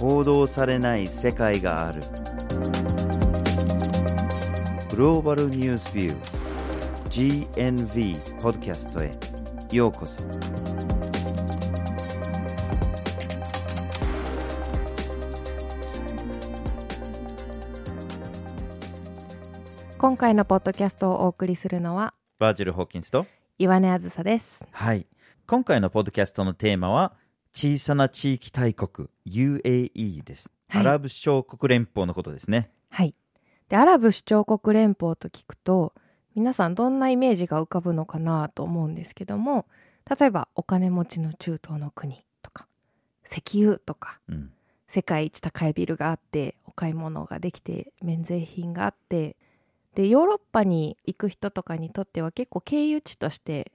報道されない世界がある。グローバルニュースビュー GNV ポッドキャストへ。ようこそ。今回のポッドキャストをお送りするのはバージル・ホーキンスと岩根あずさです。はい。今回のポッドキャストのテーマは小さな地域大国 UAE です、はい。アラブ首長国連邦のことですね。はい。でアラブ首長国連邦と聞くと皆さんどんなイメージが浮かぶのかなと思うんですけども例えばお金持ちの中東の国とか石油とかうん。世界一高いビルがあってお買い物ができて免税品があってでヨーロッパに行く人とかにとっては結構経由地として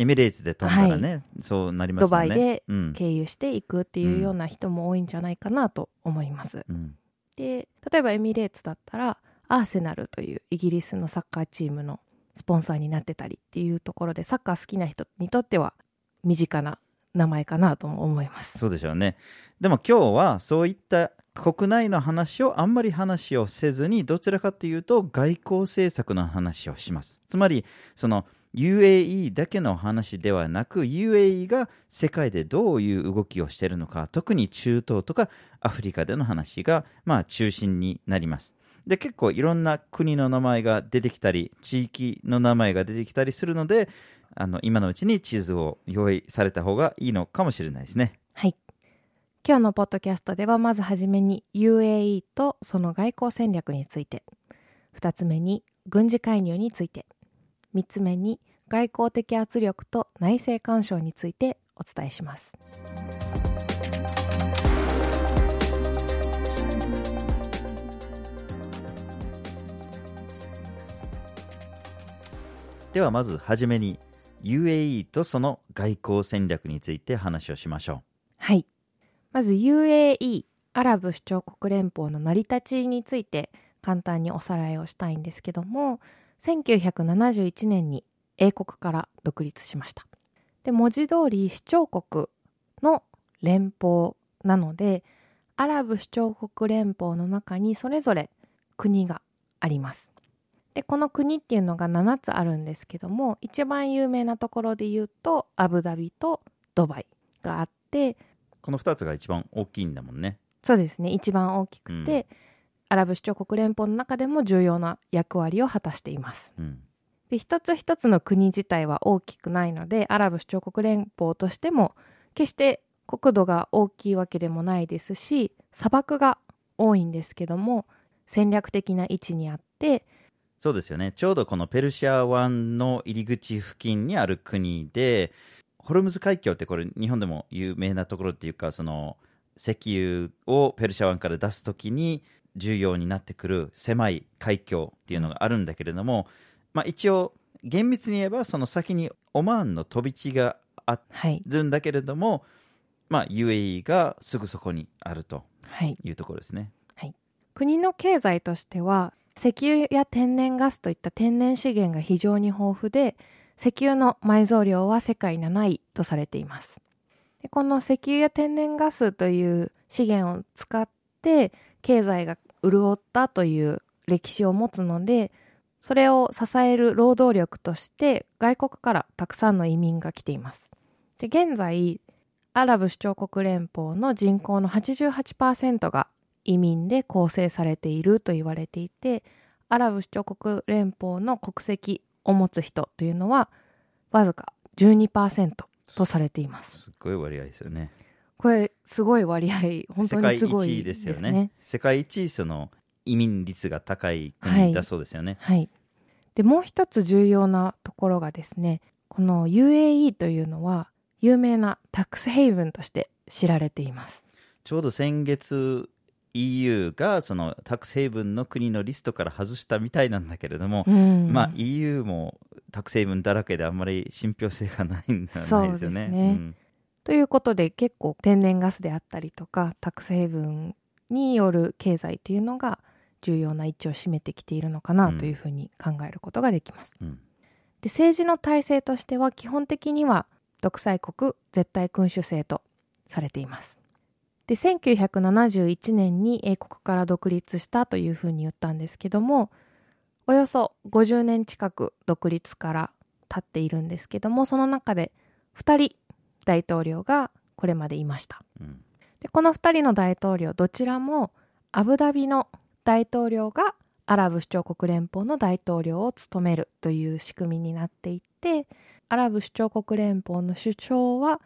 エミレーツで飛んだらね、そうなりますねバイでうん経由していくっていうような人も多いんじゃないかなと思います。うんで例えばエミレーツだったらアーセナルというイギリスのサッカーチームのスポンサーになってたりっていうところでサッカー好きな人にとっては身近な名前かなとも思います。そうでしょうね。でも今日はそういった国内の話をあんまり話をせずにどちらかというと外交政策の話をします。つまりその UAE だけの話ではなく UAE が世界でどういう動きをしているのか特に中東とかアフリカでの話がまあ中心になります。で結構いろんな国の名前が出てきたり地域の名前が出てきたりするのであの今のうちに地図を用意された方がいいのかもしれないですね。はい。今日のポッドキャストではまずはじめに UAE とその外交戦略について、2つ目に軍事介入について、3つ目に外交的圧力と内政干渉についてお伝えします。ではまずはじめに UAE とその外交戦略について話をしましょはい。まず UAE、アラブ首長国連邦の成り立ちについて簡単におさらいをしたいんですけども、1971年に英国から独立しました。で、文字通り首長国の連邦なので、アラブ首長国連邦の中にそれぞれ国があります。で、この国っていうのが7つあるんですけども、一番有名なところで言うと、アブダビとドバイがあって、う。この2つが一番大きいんだもんね。そうですね一番大きくて、アラブ首長国連邦の中でも重要な役割を果たしていますうん。で一つ一つの国自体は大きくないのでアラブ首長国連邦としても決して国土が大きいわけでもないですし砂漠が多いんですけども戦略的な位置にあってそうですよね。ちょうどこのペルシャ湾の入り口付近にある国で、ホルムズ海峡ってこれ日本でも有名なところっていうか、その石油をペルシャ湾から出すときに重要になってくる狭い海峡っていうのがあるんだけれども、まあ一応厳密に言えばその先にオマーンの飛び地があるんだけれども、まあ、UAE がすぐそこにあるとはい。いうところですね。国の経済としては石油や天然ガスといった天然資源が非常に豊富で石油の埋蔵量は世界7位とされています。でこの石油や天然ガスという資源を使って経済が潤ったという歴史を持つのでそれを支える労働力として外国からたくさんの移民が来ていますで現在アラブ首長国連邦の人口の88%が移民で構成されていると言われていてアラブ首長国連邦の国籍を持つ人というのはわずか12%とされていますすっごい割合ですよね。これすごい割合本当にすごい世界一位ですよね。世界一その移民率が高い国だそうですよね。はいでもう一つ重要なところがですねこの UAE というのは有名なタックスヘイブンとして知られていますちょうど先月 EU がそのタックスヘイブンの国のリストから外したみたいなんだけれども、うんまあ EU もタックスヘイブンだらけであんまり信憑性がないんではないですよね。そうですねんということで結構天然ガスであったりとかタックスヘイブンによる経済というのが重要な位置を占めてきているのかなというふうに考えることができます。うんで政治の体制としては基本的には独裁国絶対君主制とされています。で、1971年に英国から独立したというふうに言ったんですけども、およそ50年近く独立から経っているんですけども、その中で2人大統領がこれまでいました。うんでこの2人の大統領どちらもアブダビの大統領がアラブ首長国連邦の大統領を務めるという仕組みになっていてアラブ首長国連邦の首相は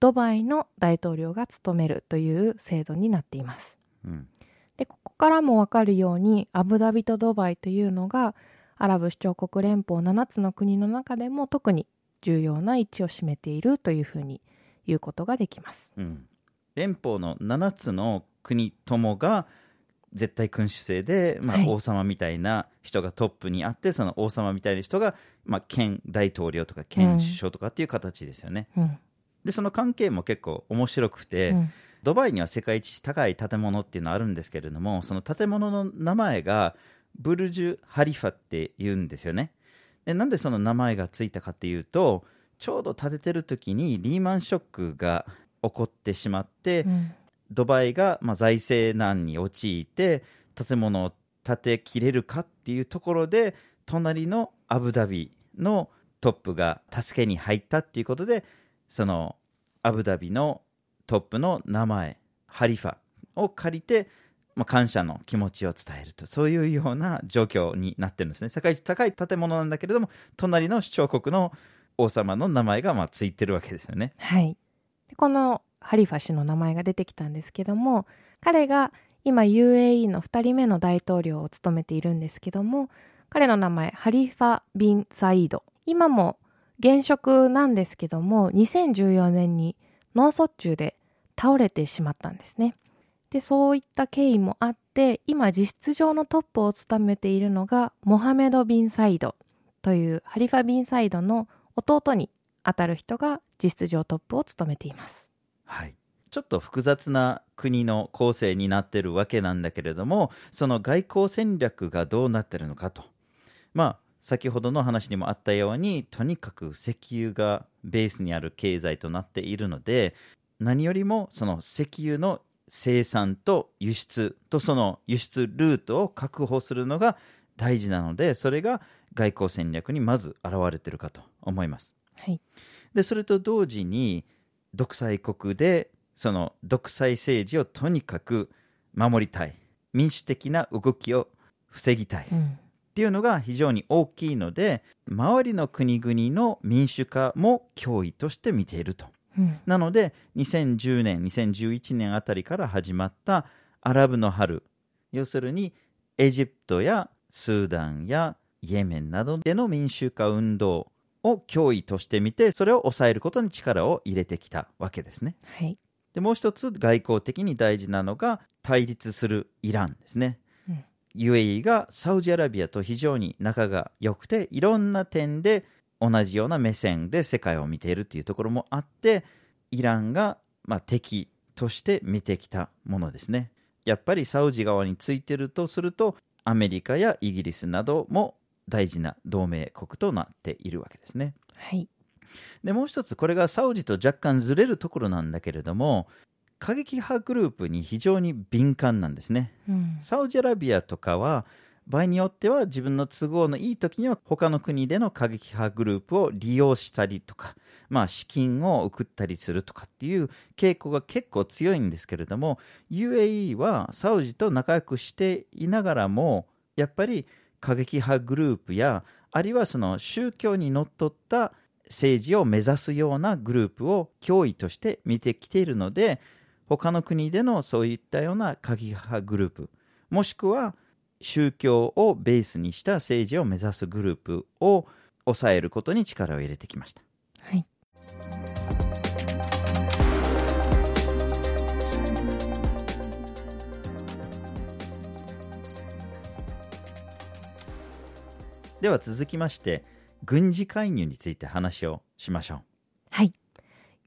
ドバイの大統領が務めるという制度になっています。うんでここからもわかるようにアブダビとドバイというのがアラブ首長国連邦7つの国の中でも特に重要な位置を占めているというふうに言うことができます。うん。連邦の7つの国ともが絶対君主制で、まあはい。王様みたいな人がトップにあってその王様みたいな人が、まあ、県大統領とか県首相とかっていう形ですよね、うん。でその関係も結構面白くて、うん。ドバイには世界一高い建物っていうのあるんですけれどもその建物の名前がブルジュ・ハリファって言うんですよねでなんでその名前がついたかっていうとちょうど建ててる時にリーマンショックが起こってしまって、うん。ドバイがまあ財政難に陥って建物を建てきれるかっていうところで隣のアブダビのトップが助けに入ったっていうことでそのアブダビのトップの名前ハリファを借りて、まあ、感謝の気持ちを伝えるとそういうような状況になってるんですね世界一高い建物なんだけれども隣の首長国の王様の名前がまあついてるわけですよねはい。このハリファ氏の名前が出てきたんですけども、彼が今 UAE の2人目の大統領を務めているんですけども、彼の名前、ハリファ・ビン・サイード。今も現職なんですけども、2014年に脳卒中で倒れてしまったんですね。で、そういった経緯もあって、今実質上のトップを務めているのが、モハメド・ビン・サイドというハリファ・ビン・サイドの弟に当たる人が実質上トップを務めています。はい、ちょっと複雑な国の構成になってるわけなんだけれどもその外交戦略がどうなってるのかとまあ先ほどの話にもあったようにとにかく石油がベースにある経済となっているので何よりもその石油の生産と輸出とその輸出ルートを確保するのが大事なのでそれが外交戦略にまず現れてるかと思います。はい。でそれと同時に独裁国でその独裁政治をとにかく守りたい民主的な動きを防ぎたいっうん。ていうのが非常に大きいので周りの国々の民主化も脅威として見ているとうん。なので2010年2011年あたりから始まったアラブの春要するにエジプトやスーダンやイエメンなどでの民主化運動を脅威として見てそれを抑えることに力を入れてきたわけですねはい。でもう一つ外交的に大事なのが対立するイランですね、うん UAE がサウジアラビアと非常に仲が良くていろんな点で同じような目線で世界を見ているというところもあってイランが、まあ、敵として見てきたものですねやっぱりサウジ側についてるとするとアメリカやイギリスなども大事な同盟国となっているわけですねはい。でもう一つこれがサウジと若干ずれるところなんだけれども過激派グループに非常に敏感なんですねうん。サウジアラビアとかは場合によっては自分の都合のいい時には他の国での過激派グループを利用したりとか、まあ、資金を送ったりするとかっていう傾向が結構強いんですけれども UAE はサウジと仲良くしていながらもやっぱり過激派グループやあるいはその宗教にのっとった政治を目指すようなグループを脅威として見てきているので他の国でのそういったような過激派グループもしくは宗教をベースにした政治を目指すグループを抑えることに力を入れてきましたはい。では続きまして軍事介入について話をしましょうはい。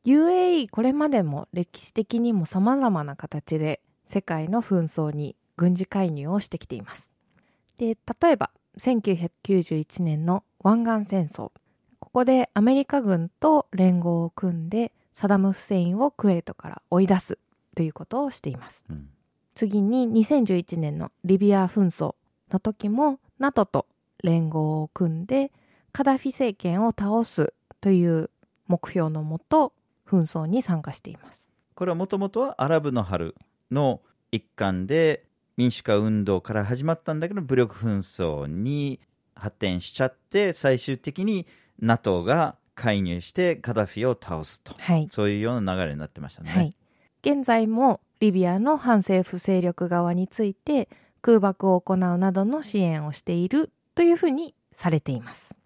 UAE これまでも歴史的にも様々な形で世界の紛争に軍事介入をしてきています。で、例えば1991年の湾岸戦争。ここでアメリカ軍と連合を組んでサダム・フセインをクウェートから追い出すということをしています。うん次に2011年のリビア紛争の時も NATO と連合を組んでカダフィ政権を倒すという目標のもと紛争に参加しています。これはもともとはアラブの春の一環で民主化運動から始まったんだけど武力紛争に発展しちゃって最終的に NATO が介入してカダフィを倒すとはい。そういうような流れになってましたね。はい。現在もリビアの反政府勢力側について空爆を行うなどの支援をしているというふうにされています。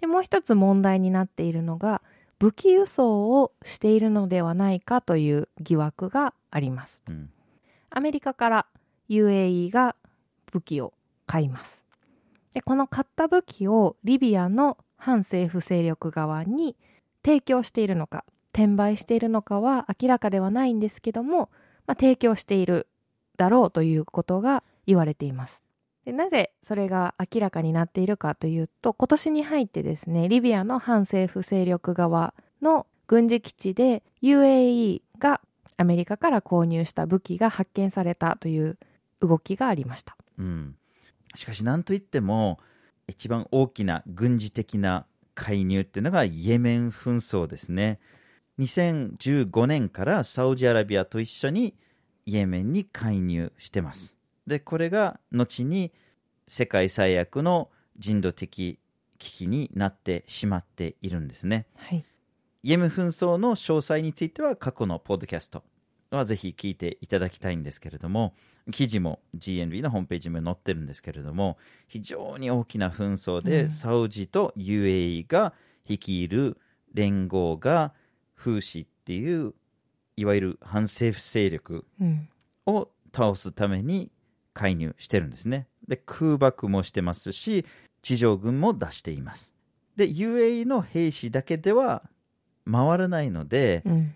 で、もう一つ問題になっているのが武器輸送をしているのではないかという疑惑があります。うんアメリカから UAE が武器を買います。で、この買った武器をリビアの反政府勢力側に提供しているのか、転売しているのかは明らかではないんですけども、まあ、提供しているだろうということが言われています。でなぜそれが明らかになっているかというと、今年に入ってですね、リビアの反政府勢力側の軍事基地で UAE がアメリカから購入した武器が発見されたという動きがありました。うん、しかし何といっても一番大きな軍事的な介入っていうのがイエメン紛争ですね2015年からサウジアラビアと一緒にイエメンに介入してますでこれが後に世界最悪の人道的危機になってしまっているんですねはい。イエメン紛争の詳細については過去のポッドキャストはぜひ聞いていただきたいんですけれども記事も GNB のホームページにも載ってるんですけれども非常に大きな紛争で、うんサウジと UAE が率いる連合がフーシっていういわゆる反政府勢力うん。を倒すために介入してるんですね。で、空爆もしてますし、地上軍も出しています。で、UAE の兵士だけでは回らないので、うん。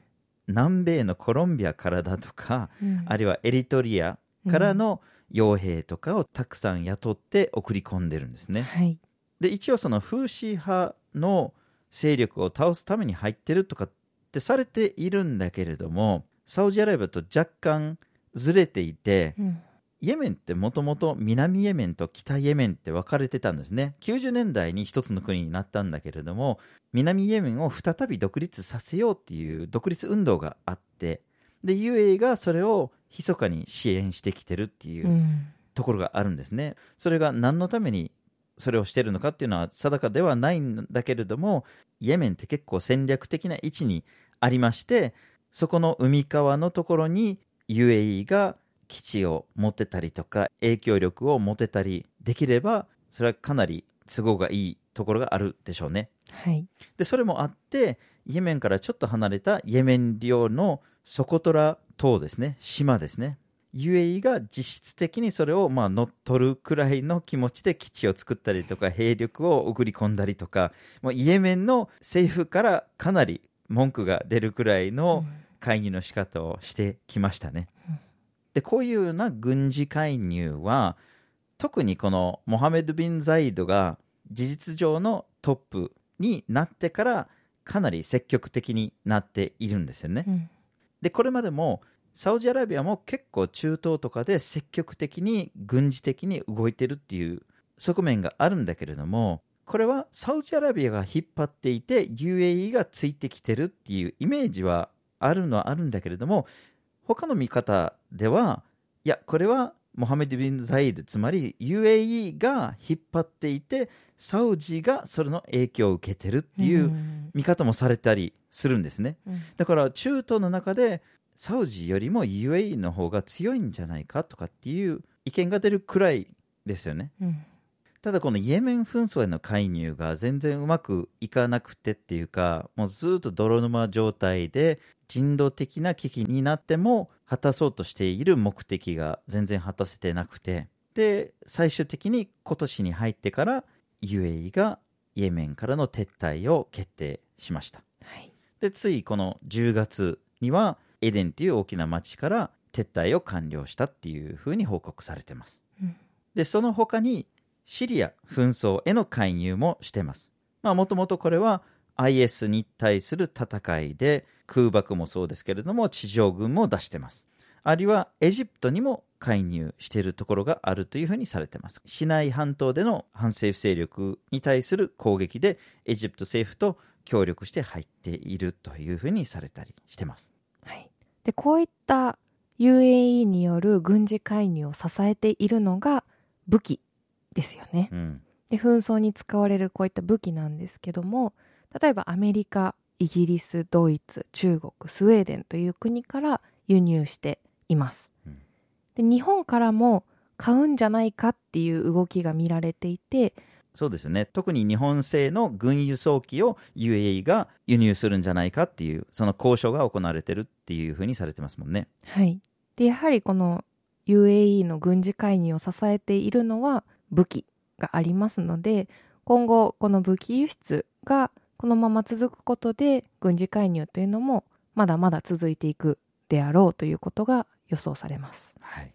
南米のコロンビアからだとか、うんあるいはエリトリアからの傭兵とかをたくさん雇って送り込んでるんですね。はい。で、一応そのフーシ派の勢力を倒すために入ってるとかってされているんだけれども、サウジアラビアと若干ずれていて、うん。イエメンってもともと南イエメンと北イエメンって分かれてたんですね。90年代に一つの国になったんだけれども、南イエメンを再び独立させようっていう独立運動があって、で、UAE がそれを密かに支援してきてるっていううんところがあるんですね。それが何のためにそれをしてるのかっていうのは定かではないんだけれども、イエメンって結構戦略的な位置にありまして、そこの海側のところに UAE が基地を持ってたりとか影響力を持てたりできれば、それはかなり都合がいいところがあるでしょうね。はい。で、それもあって、イエメンからちょっと離れたイエメン領のソコトラ島ですね、島ですね。UAE が実質的にそれをまあ乗っ取るくらいの気持ちで基地を作ったりとか兵力を送り込んだりとかもうイエメンの政府からかなり文句が出るくらいの介入の仕方をしてきましたね。でこういうような軍事介入は特にこのモハメド・ビン・ザイドが事実上のトップになってからかなり積極的になっているんですよね。うん。でこれまでもサウジアラビアも結構中東とかで積極的に軍事的に動いてるっていう側面があるんだけれどもこれはサウジアラビアが引っ張っていて UAE がついてきてるっていうイメージはあるのはあるんだけれども他の見方ではいやこれはモハメド・ビン・ザイドつまり UAE が引っ張っていてサウジがそれの影響を受けてるっていううん見方もされたりするんですね。うんだから中東の中でサウジよりも UAE の方が強いんじゃないかとかっていう意見が出るくらいですよね。うん。ただこのイエメン紛争への介入が全然うまくいかなくてっていうか、もうずっと泥沼状態で人道的な危機になっても果たそうとしている目的が全然果たせてなくて、で、最終的に今年に入ってから UAE がイエメンからの撤退を決定しました。はい。で、ついこの10月には、エデンという大きな町から撤退を完了したっていうふうに報告されてます。うんで、その他に、シリア紛争への介入もしてます。まあ、もともとこれは、IS に対する戦いで空爆もそうですけれども地上軍も出してます。あるいはエジプトにも介入しているところがあるというふうにされています。シナイ半島での反政府勢力に対する攻撃でエジプト政府と協力して入っているというふうにされたりしてます。はい。で、こういった UAE による軍事介入を支えているのが武器ですよね。うん。で、紛争に使われるこういった武器なんですけども、例えばアメリカ、イギリス、ドイツ、中国、スウェーデンという国から輸入しています。うんで、日本からも買うんじゃないかっていう動きが見られていて、そうですね。特に日本製の軍輸送機を UAE が輸入するんじゃないかっていう、その交渉が行われてるっていうふうにされてますもんね。はい。で、やはりこの UAE の軍事介入を支えているのは武器がありますので、今後この武器輸出がこのまま続くことで軍事介入というのもまだまだ続いていくであろうということが予想されます。はい。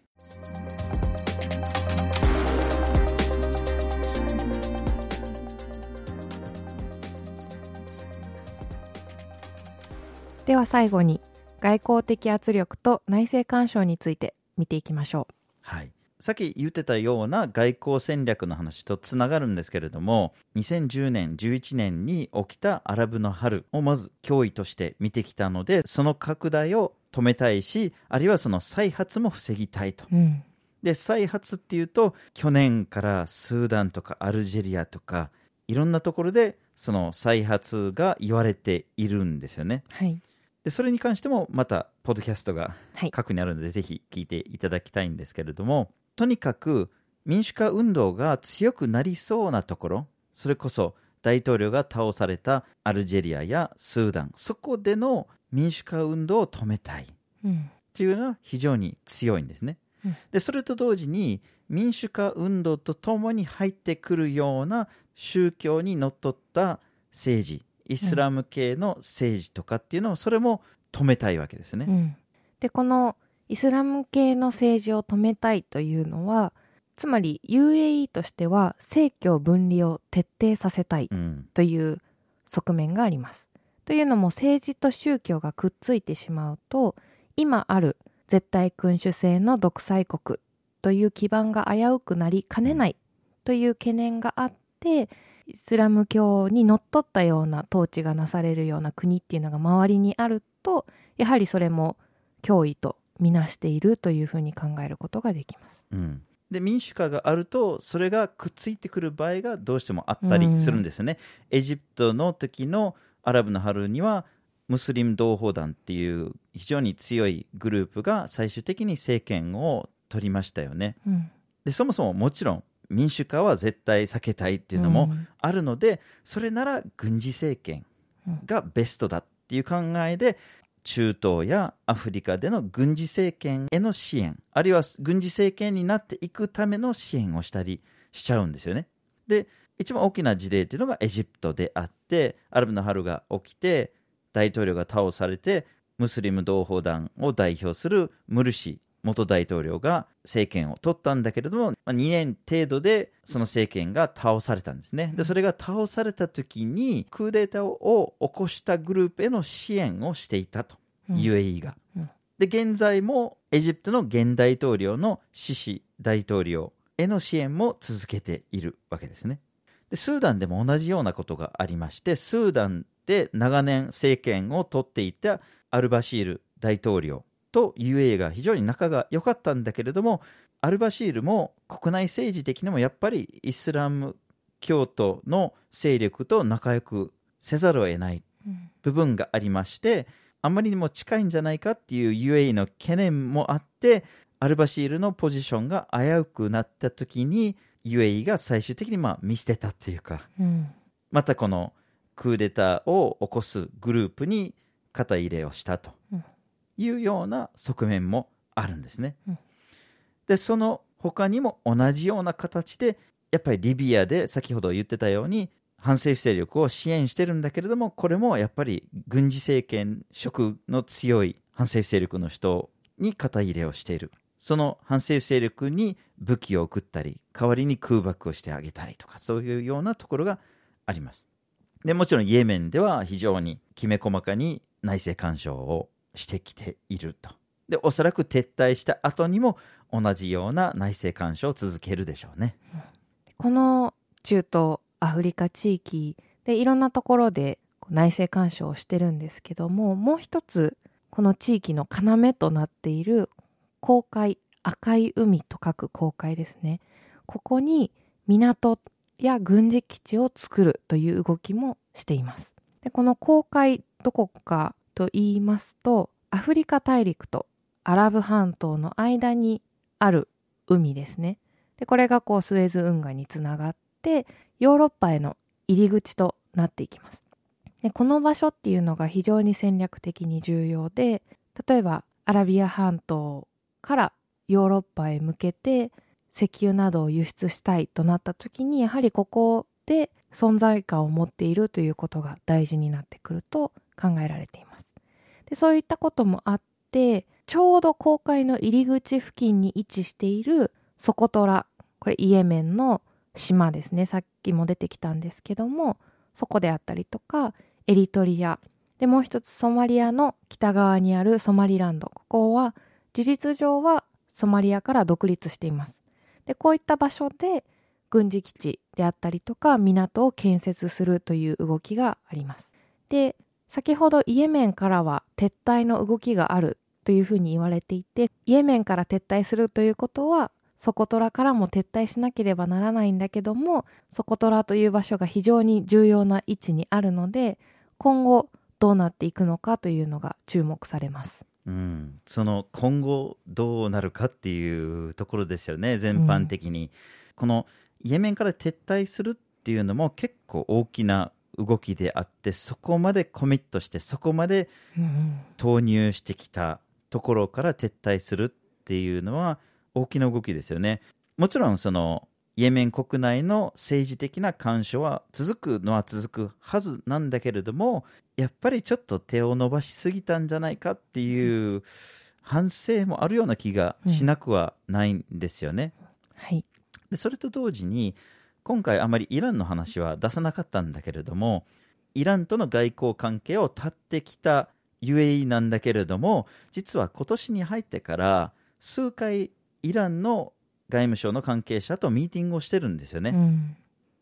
では最後に外交的圧力と内政干渉について見ていきましょはい。さっき言ってたような外交戦略の話とつながるんですけれども、2010年、11年に起きたアラブの春をまず脅威として見てきたので、その拡大を止めたいし、あるいはその再発も防ぎたいと。う。うん。で、再発っていうと、去年からスーダンとかアルジェリアとか、いろんなところでその再発が言われているんですよね。はい。で、それに関してもまた、ポッドキャストがはい。過去にあるので、ぜひ聞いていただきたいんですけれども、とにかく民主化運動が強くなりそうなところ、それこそ大統領が倒されたアルジェリアやスーダン、そこでの民主化運動を止めたい。うん。っていうのは非常に強いんですね。うんでそれと同時に民主化運動とともに入ってくるような宗教にのっとった政治イスラム系の政治とかっていうのをそれも止めたいわけですね。うん、でこのイスラム系の政治を止めたいというのはつまり UAE としては政教分離を徹底させたいうんという側面があります。というのも政治と宗教がくっついてしまうと今ある絶対君主制の独裁国という基盤が危うくなりかねないという懸念があってイスラム教にのっとったような統治がなされるような国っていうのが周りにあるとやはりそれも脅威とみなしているというふうに考えることができます。うんで民主化があるとそれがくっついてくる場合がどうしてもあったりするんですよね。エジプトの時のアラブの春にはムスリム同胞団っていう非常に強いグループが最終的に政権を取りましたよね。うんでそもそももちろん民主化は絶対避けたいっていうのもうんあるので、それなら軍事政権がベストだっていう考えで中東やアフリカでの軍事政権への支援あるいは軍事政権になっていくための支援をしたりしちゃうんですよね。で一番大きな事例というのがエジプトであってアラブの春が起きて大統領が倒されてムスリム同胞団を代表するムルシ元大統領が政権を取ったんだけれども、まあ、2年程度でその政権が倒されたんですね。で、それが倒された時にクーデターを起こしたグループへの支援をしていたと、うん UAE がうん。で、現在もエジプトの現大統領のシシ大統領への支援も続けているわけですね。で、スーダンでも同じようなことがありまして、スーダンで長年政権を取っていたアルバシール大統領と UAE が非常に仲が良かったんだけれども、アルバシールも国内政治的にもやっぱりイスラム教徒の勢力と仲良くせざるを得ないうん部分がありまして、あまりにも近いんじゃないかっていう UAE の懸念もあって、アルバシールのポジションが危うくなった時に、UAE が最終的にまあ見捨てたっていうか、うん。またこのクーデターを起こすグループに肩入れをしたと。うんいうような側面もあるんですね。うんで、その他にも同じような形で、やっぱりリビアで先ほど言ってたように、反政府勢力を支援してるんだけれども、これもやっぱり軍事政権色の強い反政府勢力の人に肩入れをしている。その反政府勢力に武器を送ったり、代わりに空爆をしてあげたりとか、そういうようなところがあります。でもちろんイエメンでは非常にきめ細かに内政干渉をしてきていると。で、おそらく撤退した後にも同じような内政干渉を続けるでしょうね。この中東アフリカ地域でいろんなところで内政干渉をしてるんですけども、もう一つこの地域の要となっている公海、赤い海と書く公海ですね。ここに港や軍事基地を作るという動きもしています。でこの公海どこかと言いますと、アフリカ大陸とアラブ半島の間にある海ですね。で、これがこうスエズ運河につながって、ヨーロッパへの入り口となっていきます。で、この場所っていうのが非常に戦略的に重要で、例えばアラビア半島からヨーロッパへ向けて石油などを輸出したいとなった時に、やはりここで存在感を持っているということが大事になってくると考えられています。そういったこともあって、ちょうど公海の入り口付近に位置しているソコトラ、これイエメンの島ですね。さっきも出てきたんですけども、そこであったりとか、エリトリア。で、もう一つソマリアの北側にあるソマリランド。ここは事実上はソマリアから独立しています。で、こういった場所で軍事基地であったりとか港を建設するという動きがあります。で、先ほどイエメンからは撤退の動きがあるというふうに言われていて、イエメンから撤退するということは、ソコトラからも撤退しなければならないんだけども、ソコトラという場所が非常に重要な位置にあるので、今後どうなっていくのかというのが注目されます。うん、その今後どうなるかっていうところですよね、全般的に。このイエメンから撤退するっていうのも結構大きな動きであって、そこまでコミットして、そこまでうん投入してきたところから撤退するっていうのは大きな動きですよね。もちろんそのイエメン国内の政治的な干渉は続くのは続くはずなんだけれども、やっぱりちょっと手を伸ばしすぎたんじゃないかっていう反省もあるような気がしなくはないんですよね。はい。でそれと同時に今回あまりイランの話は出さなかったんだけれどもイランとの外交関係を断ってきた UAE なんだけれども実は今年に入ってから数回イランの外務省の関係者とミーティングをしてるんですよね。うん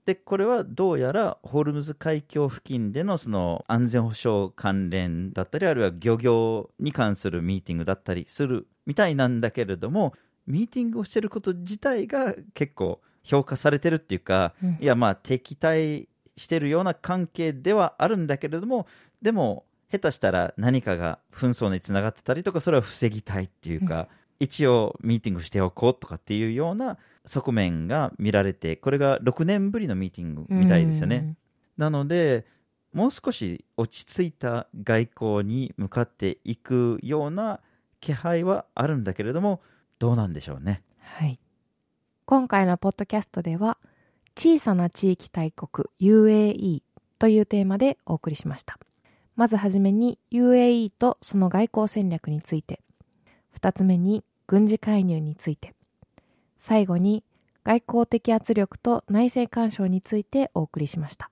でこれはどうやらホルムズ海峡付近でのその安全保障関連だったりあるいは漁業に関するミーティングだったりするみたいなんだけれどもミーティングをしてること自体が結構評価されてるっていうか、うんいやまあ敵対してるような関係ではあるんだけれどもでも下手したら何かが紛争につながってたりとかそれは防ぎたいっていうか、一応ミーティングしておこうとかっていうような側面が見られてこれが6年ぶりのミーティングみたいですよね。なのでもう少し落ち着いた外交に向かっていくような気配はあるんだけれどもどうなんでしょうね。はい。今回のポッドキャストでは、小さな地域大国 UAE というテーマでお送りしました。まずはじめに UAE とその外交戦略について、二つ目に軍事介入について、最後に外交的圧力と内政干渉についてお送りしました。